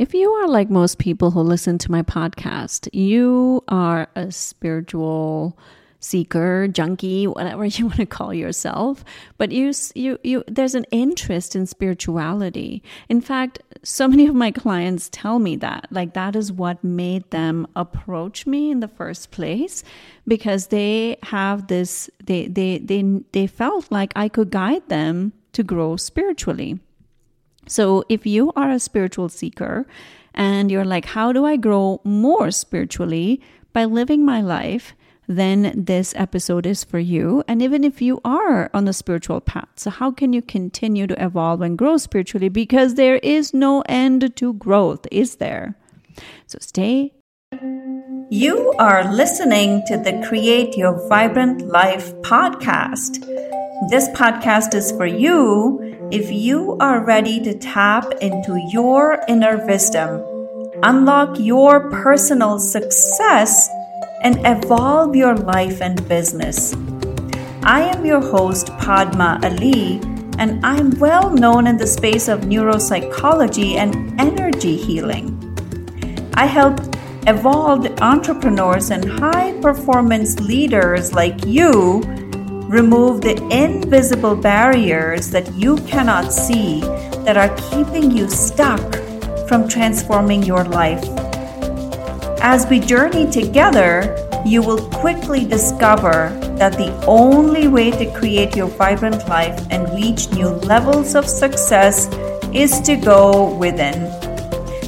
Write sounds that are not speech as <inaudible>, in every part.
if you are like most people who listen to my podcast, you are a spiritual seeker, junkie, whatever <laughs> you want to call yourself, but you you you there's an interest in spirituality. In fact, so many of my clients tell me that like that is what made them approach me in the first place because they have this they they they they felt like I could guide them to grow spiritually. So if you are a spiritual seeker and you're like how do I grow more spiritually by living my life then this episode is for you. And even if you are on the spiritual path, so how can you continue to evolve and grow spiritually? Because there is no end to growth, is there? So stay. You are listening to the Create Your Vibrant Life podcast. This podcast is for you if you are ready to tap into your inner wisdom, unlock your personal success and evolve your life and business. I am your host, Padma Ali, and I'm well known in the space of neuropsychology and energy healing. I help evolved entrepreneurs and high performance leaders like you remove the invisible barriers that you cannot see that are keeping you stuck from transforming your life. As we journey together, you will quickly discover that the only way to create your vibrant life and reach new levels of success is to go within.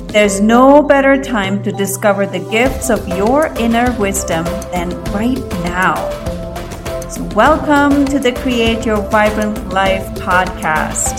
There's no better time to discover the gifts of your inner wisdom than right now. So, welcome to the Create Your Vibrant Life podcast.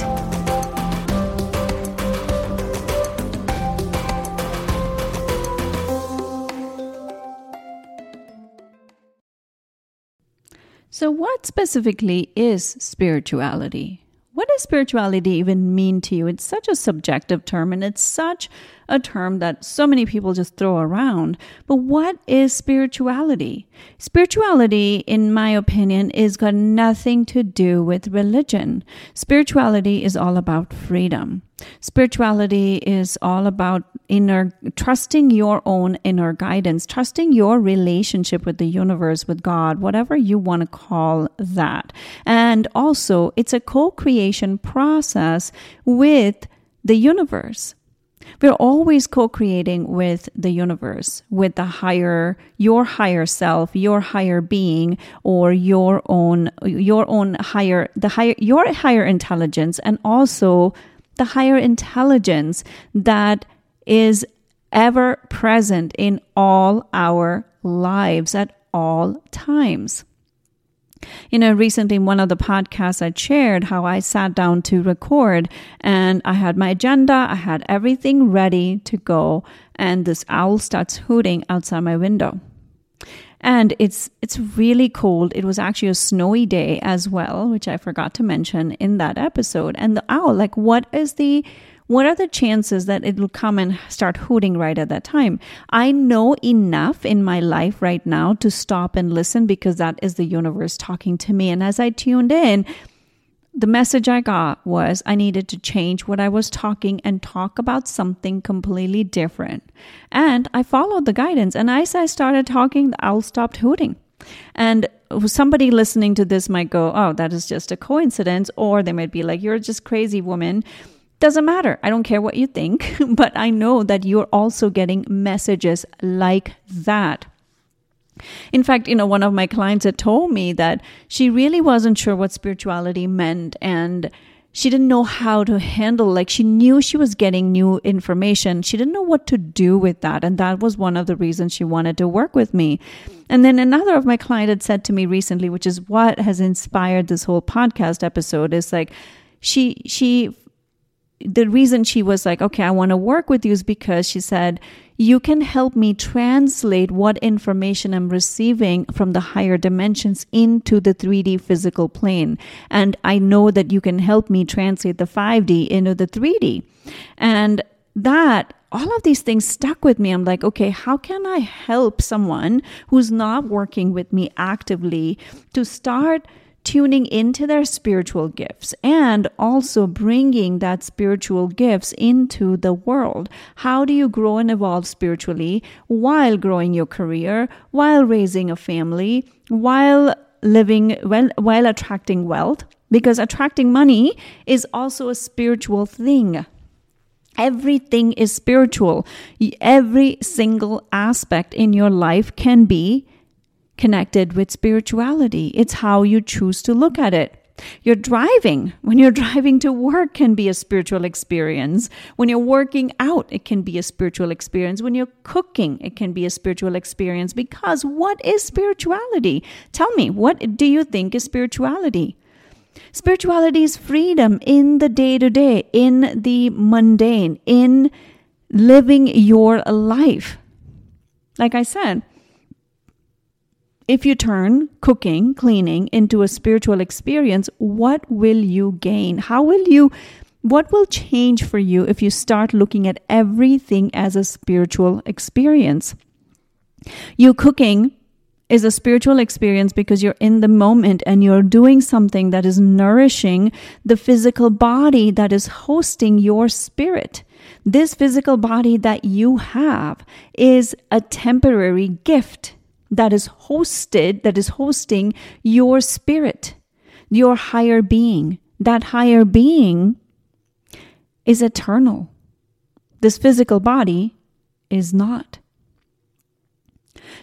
So, what specifically is spirituality? What does spirituality even mean to you? It's such a subjective term and it's such a term that so many people just throw around. But what is spirituality? Spirituality, in my opinion, is got nothing to do with religion. Spirituality is all about freedom. Spirituality is all about inner trusting your own inner guidance, trusting your relationship with the universe, with God, whatever you want to call that. And also, it's a co-creation process with the universe. We're always co-creating with the universe, with the higher, your higher self, your higher being, or your own, your own higher, the higher, your higher intelligence, and also the higher intelligence that is ever present in all our lives at all times. You know, recently in one of the podcasts I shared how I sat down to record and I had my agenda, I had everything ready to go, and this owl starts hooting outside my window. And it's it's really cold. It was actually a snowy day as well, which I forgot to mention in that episode. And the owl, like what is the what are the chances that it will come and start hooting right at that time? I know enough in my life right now to stop and listen because that is the universe talking to me. And as I tuned in, the message I got was I needed to change what I was talking and talk about something completely different. And I followed the guidance. And as I started talking, the owl stopped hooting. And somebody listening to this might go, oh, that is just a coincidence. Or they might be like, you're just crazy woman. Doesn't matter. I don't care what you think, <laughs> but I know that you're also getting messages like that. In fact, you know, one of my clients had told me that she really wasn't sure what spirituality meant and she didn't know how to handle like she knew she was getting new information she didn't know what to do with that and that was one of the reasons she wanted to work with me and then another of my client had said to me recently which is what has inspired this whole podcast episode is like she she the reason she was like, okay, I want to work with you is because she said, you can help me translate what information I'm receiving from the higher dimensions into the 3D physical plane. And I know that you can help me translate the 5D into the 3D. And that all of these things stuck with me. I'm like, okay, how can I help someone who's not working with me actively to start tuning into their spiritual gifts and also bringing that spiritual gifts into the world. How do you grow and evolve spiritually while growing your career, while raising a family, while living well, while attracting wealth? Because attracting money is also a spiritual thing. Everything is spiritual. Every single aspect in your life can be connected with spirituality. It's how you choose to look at it. You're driving. When you're <laughs> driving to work can be a spiritual experience. When you're working out, it can be a spiritual experience. When you're cooking, it can be a spiritual experience because what is spirituality? Tell me, what do you think is spirituality? Spirituality is freedom in the day to day, in the mundane, in living your life. Like I said, if you turn cooking, cleaning into a spiritual experience, what will you gain? How will you, what will change for you if you start looking at everything as a spiritual experience? You cooking is a spiritual experience because you're in the moment and you're doing something that is nourishing the physical body that is hosting your spirit. This physical body that you have is a temporary gift that is hosted, that is hosting your spirit, your higher being. That higher being is eternal. This physical body is not.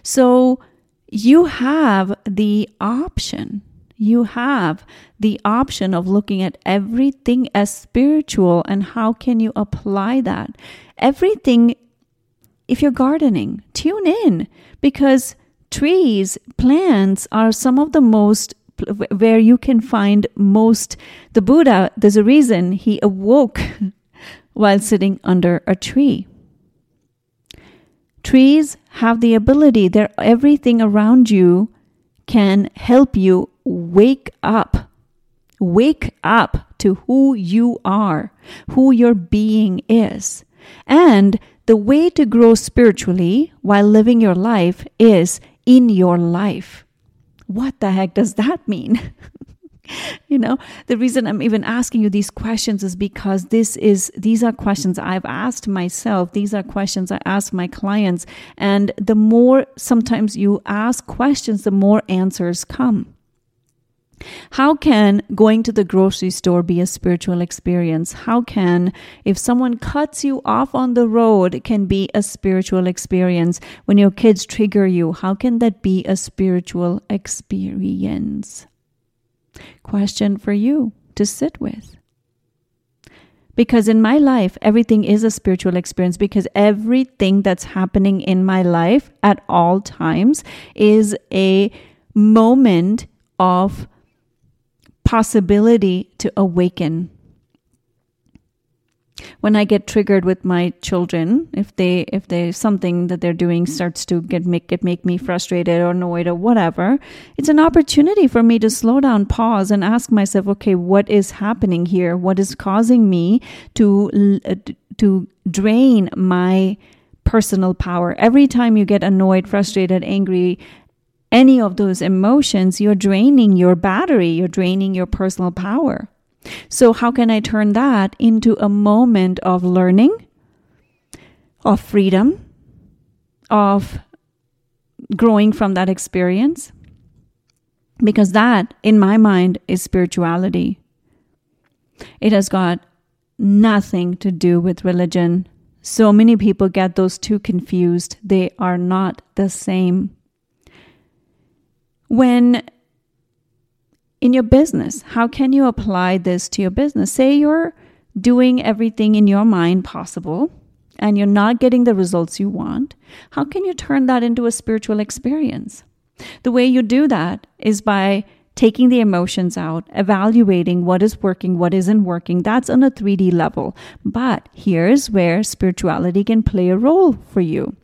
So you have the option. You have the option of looking at everything as spiritual and how can you apply that? Everything, if you're gardening, tune in because trees, plants are some of the most where you can find most. The Buddha, there's a reason he awoke <laughs> while sitting under a tree. Trees have the ability that everything around you can help you wake up. Wake up to who you are, who your being is. And the way to grow spiritually while living your life is in your life. What the heck does that mean? <laughs> you know the reason i'm even asking you these questions is because this is these are questions i've asked myself these are questions i ask my clients and the more sometimes you ask questions the more answers come how can going to the grocery store be a spiritual experience? How can, if someone cuts you off on the road, can be a spiritual experience? When your kids trigger you, how can that be a spiritual experience? Question for you to sit with. Because in my life, everything is a spiritual experience because everything that's happening in my life at all times is a moment of possibility to awaken. When I get triggered with my children, if they if they something that they're doing starts to get make get make me frustrated or annoyed or whatever, it's an opportunity for me to slow down, pause, and ask myself, okay, what is happening here? What is causing me to uh, to drain my personal power. Every time you get annoyed, frustrated, angry, any of those emotions, you're draining your battery, you're draining your personal power. So, how can I turn that into a moment of learning, of freedom, of growing from that experience? Because that, in my mind, is spirituality. It has got nothing to do with religion. So many people get those two confused. They are not the same. When in your business, how can you apply this to your business? Say you're doing everything in your mind possible and you're not getting the results you want. How can you turn that into a spiritual experience? The way you do that is by taking the emotions out, evaluating what is working, what isn't working. That's on a 3D level. But here's where spirituality can play a role for you.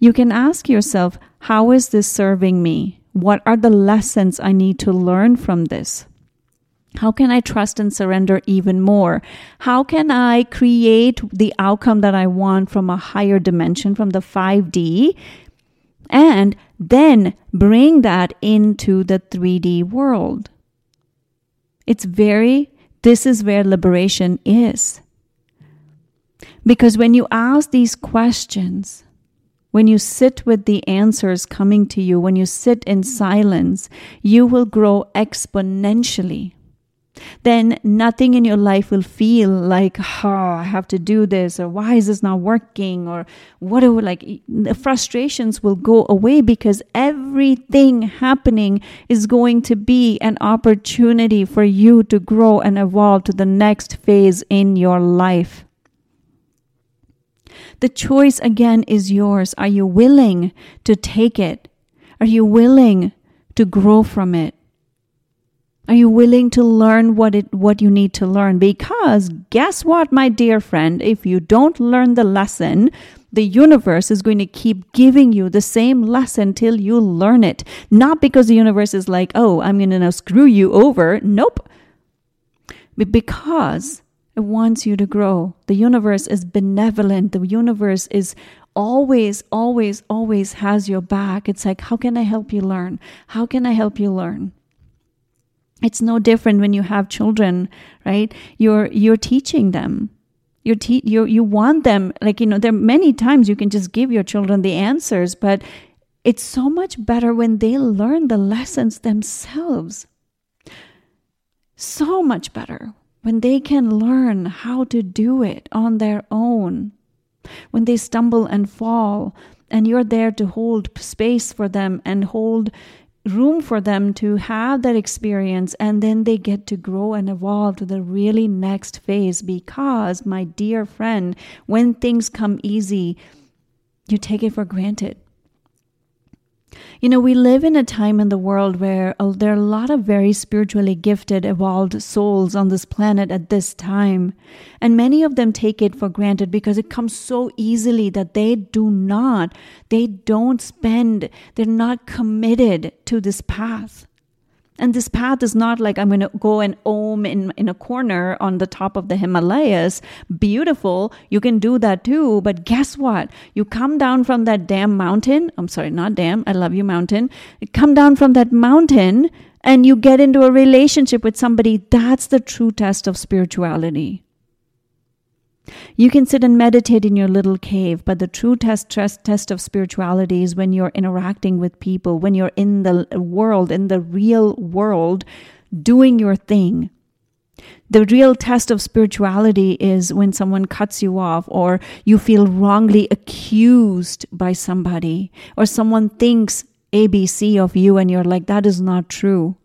You can ask yourself, how is this serving me? What are the lessons I need to learn from this? How can I trust and surrender even more? How can I create the outcome that I want from a higher dimension, from the 5D, and then bring that into the 3D world? It's very, this is where liberation is. Because when you ask these questions, when you sit with the answers coming to you, when you sit in silence, you will grow exponentially then nothing in your life will feel like, oh, I have to do this, or why is this not working, or what do like the frustrations will go away because everything happening is going to be an opportunity for you to grow and evolve to the next phase in your life. The choice again is yours. Are you willing to take it? Are you willing to grow from it? Are you willing to learn what it what you need to learn? Because guess what, my dear friend, if you don't learn the lesson, the universe is going to keep giving you the same lesson till you learn it. Not because the universe is like, "Oh, I'm going to now screw you over." Nope. Because it wants you to grow. The universe is benevolent. The universe is always, always, always has your back. It's like, how can I help you learn? How can I help you learn? it's no different when you have children right you're you're teaching them you te- you you want them like you know there are many times you can just give your children the answers but it's so much better when they learn the lessons themselves so much better when they can learn how to do it on their own. When they stumble and fall and you're there to hold space for them and hold room for them to have that experience and then they get to grow and evolve to the really next phase. Because my dear friend when things come easy you take it for granted you know, we live in a time in the world where uh, there are a lot of very spiritually gifted, evolved souls on this planet at this time. And many of them take it for granted because it comes so easily that they do not, they don't spend, they're not committed to this path. And this path is not like I'm going to go and om in, in a corner on the top of the Himalayas. Beautiful. You can do that too. But guess what? You come down from that damn mountain. I'm sorry, not damn. I love you, mountain. You come down from that mountain and you get into a relationship with somebody. That's the true test of spirituality. You can sit and meditate in your little cave, but the true test, test, test of spirituality is when you're interacting with people, when you're in the world, in the real world, doing your thing. The real test of spirituality is when someone cuts you off, or you feel wrongly accused by somebody, or someone thinks ABC of you, and you're like, that is not true.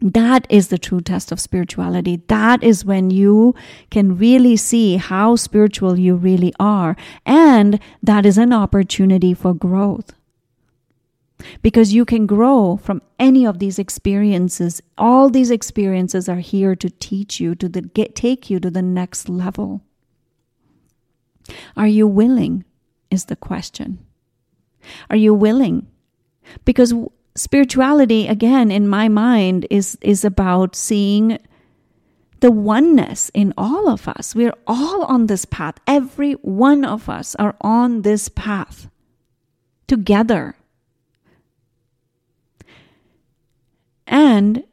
That is the true test of spirituality. That is when you can really see how spiritual you really are. And that is an opportunity for growth. Because you can grow from any of these experiences. All these experiences are here to teach you, to the, get, take you to the next level. Are you willing? Is the question. Are you willing? Because spirituality again in my mind is is about seeing the oneness in all of us. We're all on this path. Every one of us are on this path together. And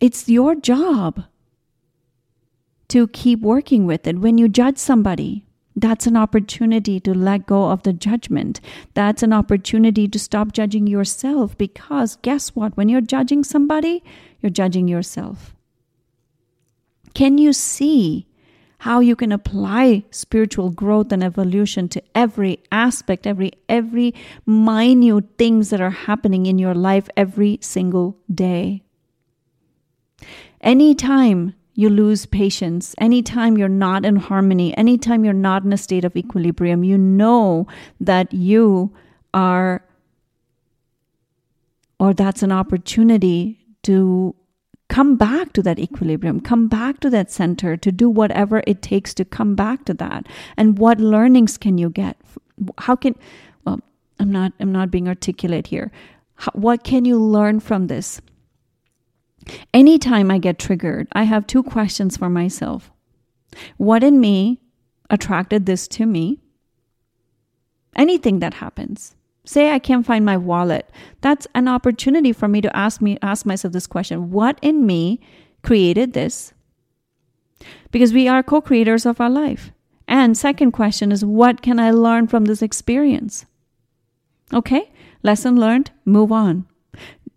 it's your job to keep working with it. When you judge somebody that's an opportunity to let go of the judgment. That's an opportunity to stop judging yourself because guess what? When you're judging somebody, you're judging yourself. Can you see how you can apply spiritual growth and evolution to every aspect, every every minute things that are happening in your life every single day? Anytime you lose patience. Anytime you're not in harmony, anytime you're not in a state of equilibrium, you know that you are, or that's an opportunity to come back to that equilibrium, come back to that center, to do whatever it takes to come back to that. And what learnings can you get? How can, well, I'm not, I'm not being articulate here. How, what can you learn from this? Anytime I get triggered, I have two questions for myself. What in me attracted this to me? Anything that happens. Say I can't find my wallet. That's an opportunity for me to ask me ask myself this question. What in me created this? Because we are co-creators of our life. And second question is what can I learn from this experience? Okay? Lesson learned, move on.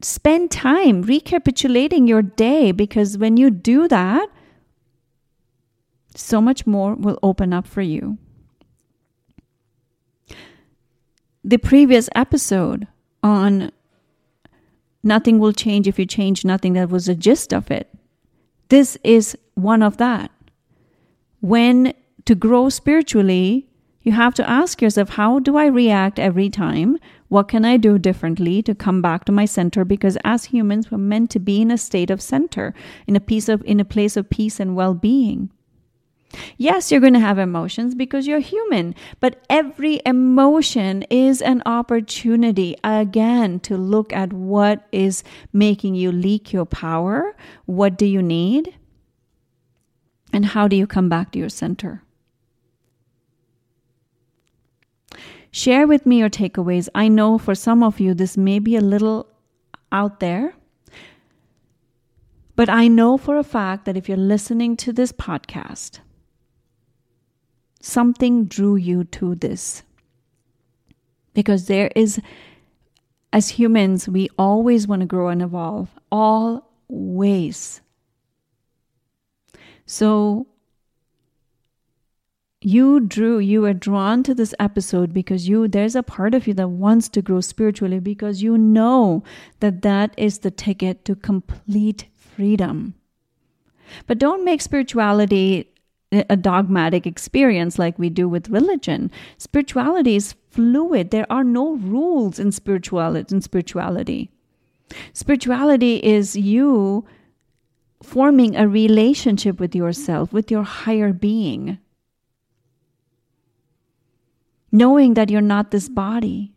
Spend time recapitulating your day because when you do that, so much more will open up for you. The previous episode on Nothing Will Change If You Change Nothing, that was the gist of it. This is one of that. When to grow spiritually, you have to ask yourself, how do I react every time? What can I do differently to come back to my center? Because as humans, we're meant to be in a state of center, in a piece of in a place of peace and well-being. Yes, you're going to have emotions because you're human, but every emotion is an opportunity again to look at what is making you leak your power. What do you need? And how do you come back to your center? Share with me your takeaways. I know for some of you, this may be a little out there. But I know for a fact that if you're listening to this podcast, something drew you to this. Because there is, as humans, we always want to grow and evolve, always. So you drew you were drawn to this episode because you there's a part of you that wants to grow spiritually because you know that that is the ticket to complete freedom. But don't make spirituality a dogmatic experience like we do with religion. Spirituality is fluid. There are no rules in spirituality in spirituality. Spirituality is you forming a relationship with yourself with your higher being knowing that you're not this body,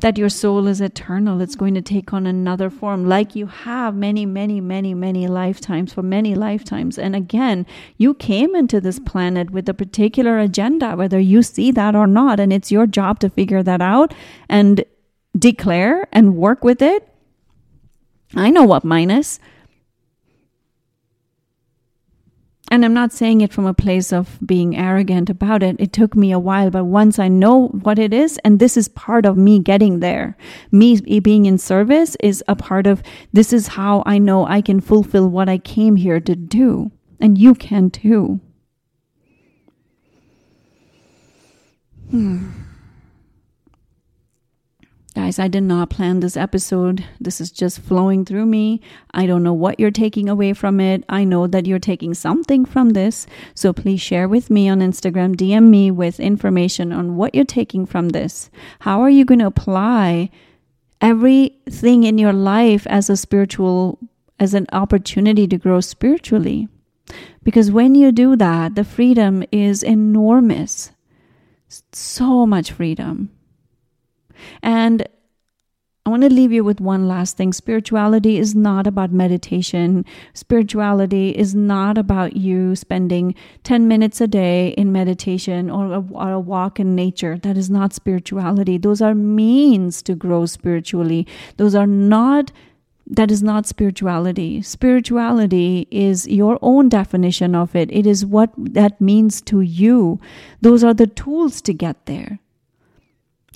that your soul is eternal, it's going to take on another form, like you have many, many, many, many lifetimes for many lifetimes. And again, you came into this planet with a particular agenda, whether you see that or not, and it's your job to figure that out and declare and work with it. I know what mine is. And I'm not saying it from a place of being arrogant about it. It took me a while, but once I know what it is, and this is part of me getting there, me being in service is a part of this is how I know I can fulfill what I came here to do. And you can too. Hmm. Guys, I did not plan this episode. This is just flowing through me. I don't know what you're taking away from it. I know that you're taking something from this. So please share with me on Instagram, DM me with information on what you're taking from this. How are you going to apply everything in your life as a spiritual, as an opportunity to grow spiritually? Because when you do that, the freedom is enormous. So much freedom. And I want to leave you with one last thing. Spirituality is not about meditation. Spirituality is not about you spending 10 minutes a day in meditation or a, or a, walk in nature. That is not spirituality. Those are means to grow spiritually. Those are not, that is not spirituality. Spirituality is your own definition of it. It is what that means to you. Those are the tools to get there.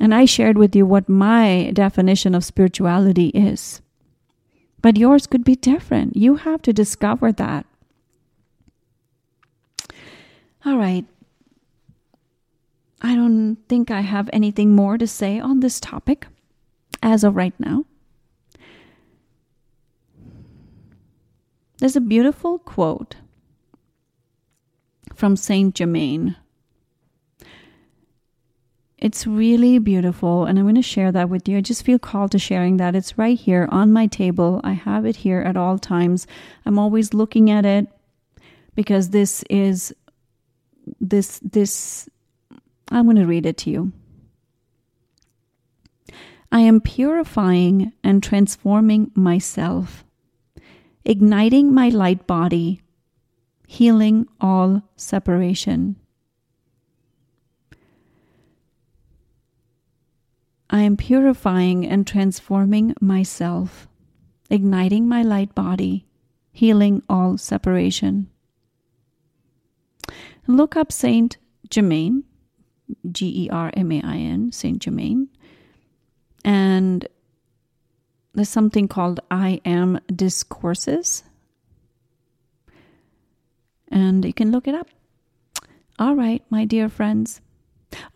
And I shared with you what my definition of spirituality is. But yours could be different. You have to discover that. All right. I don't think I have anything more to say on this topic as of right now. There's a beautiful quote from Saint Germain it's really beautiful, and I'm going to share that with you. I just feel called to sharing that. It's right here on my table. I have it here at all times. I'm always looking at it because this is this this I'm going to read it to you. I am purifying and transforming myself, igniting my light body, healing all separation. I am purifying and transforming myself, igniting my light body, healing all separation. Look up Saint Germain, G E R M A I N, Saint Germain. And there's something called I Am Discourses. And you can look it up. All right, my dear friends.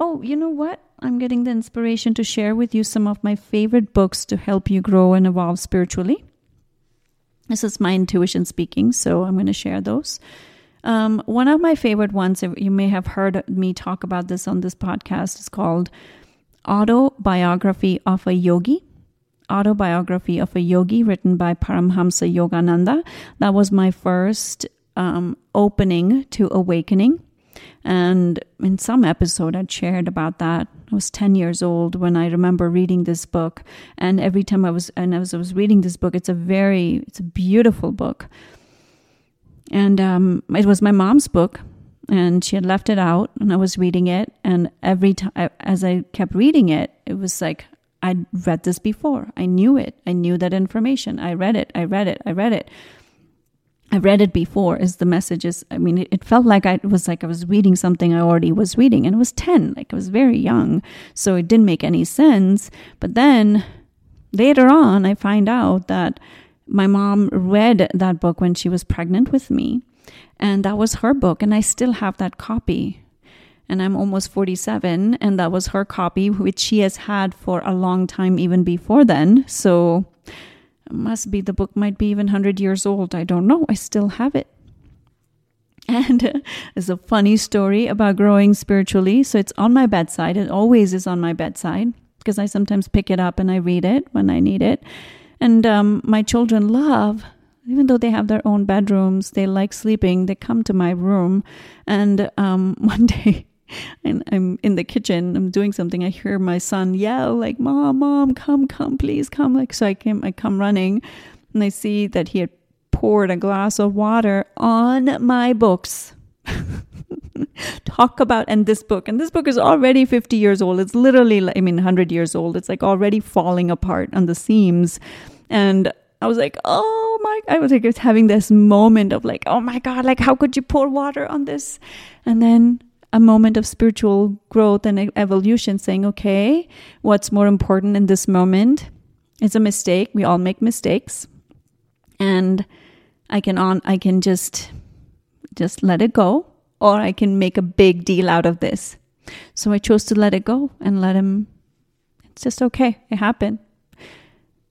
Oh, you know what? I'm getting the inspiration to share with you some of my favorite books to help you grow and evolve spiritually. This is my intuition speaking, so I'm going to share those. Um, one of my favorite ones, you may have heard me talk about this on this podcast, is called Autobiography of a Yogi. Autobiography of a Yogi, written by Paramhamsa Yogananda. That was my first um, opening to awakening. And in some episode, I shared about that. I was 10 years old when I remember reading this book. And every time I was, and as I was reading this book, it's a very, it's a beautiful book. And um, it was my mom's book, and she had left it out, and I was reading it. And every time, as I kept reading it, it was like, I'd read this before. I knew it. I knew that information. I read it. I read it. I read it. I read it before is the messages. I mean, it, it, felt like I, was like I was reading something I already was reading, and it was 10, like I was very young. So it didn't make any sense. But then later on, I find out that my mom read that book when she was pregnant with me, and that was her book, and I still have that copy. And I'm almost 47, and that was her copy, which she has had for a long time, even before then. So must be the book might be even 100 years old. I don't know. I still have it. <laughs> And uh, it's a funny story about growing spiritually. So it's on my bedside. It always is on my bedside because I sometimes pick it up and I read it when I need it. And um, my children love, even though they have their own bedrooms, they like sleeping, they come to my room. And um, <laughs> one day, and I'm in the kitchen, I'm doing something. I hear my son yell, like, Mom, Mom, come, come, please come. Like, so I came, I come running and I see that he had poured a glass of water on my books. <laughs> Talk about, and this book, and this book is already 50 years old. It's literally, I mean, 100 years old. It's like already falling apart on the seams. And I was like, oh my, I was like, I was having this moment of like, oh my God, like, how could you pour water on this? And then a moment of spiritual growth and evolution saying okay what's more important in this moment it's a mistake. We all make mistakes. And i can on i can just just let it go or i can make a big deal out of this. So i chose to let it go and let him it's just okay. It happened.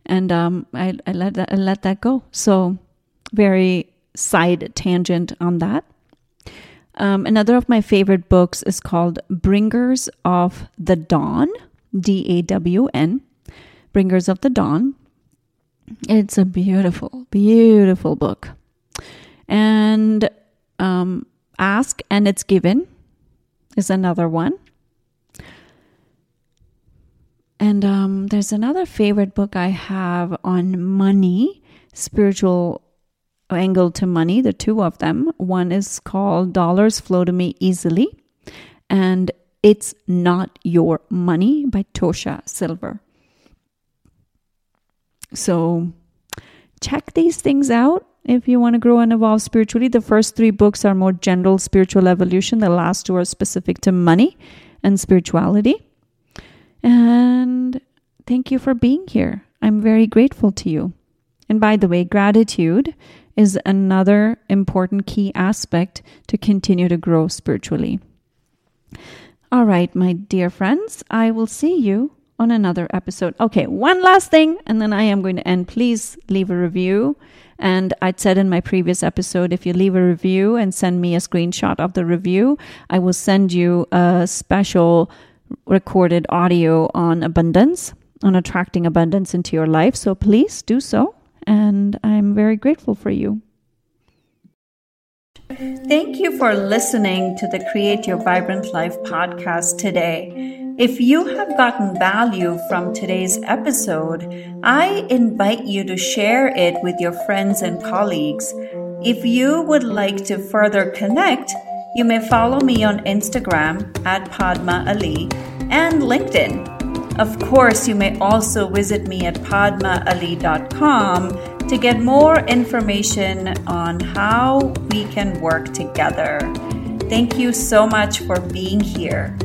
And um, I, I let that I let that go. So very side tangent on that um, another of my favorite books is called Bringers of the Dawn, D A W N, Bringers of the Dawn. It's a beautiful, beautiful book. And um, Ask and It's Given is another one. And um, there's another favorite book I have on money, spiritual angle to money, the two of them. One is called Dollars Flow to Me Easily, and It's Not Your Money by Tosha Silver. So check these things out if you want to grow and evolve spiritually. The first three books are more general spiritual evolution, the last two are specific to money and spirituality. And thank you for being here. I'm very grateful to you. And by the way, gratitude is another important key aspect to continue to grow spiritually. All right, my dear friends, I will see you on another episode. Okay, one last thing, and then I am going to end. Please leave a review. And I'd said in my previous episode, if you leave a review and send me a screenshot of the review, I will send you a special recorded audio on abundance, on attracting abundance into your life. So please do so and I'm very grateful for you. Thank you for listening to the Create Your Vibrant Life podcast today. If you have gotten value from today's episode, I invite you to share it with your friends and colleagues. If you would like to further connect, you may follow me on Instagram at Padma Ali and LinkedIn Of course, you may also visit me at padmaali.com to get more information on how we can work together. Thank you so much for being here.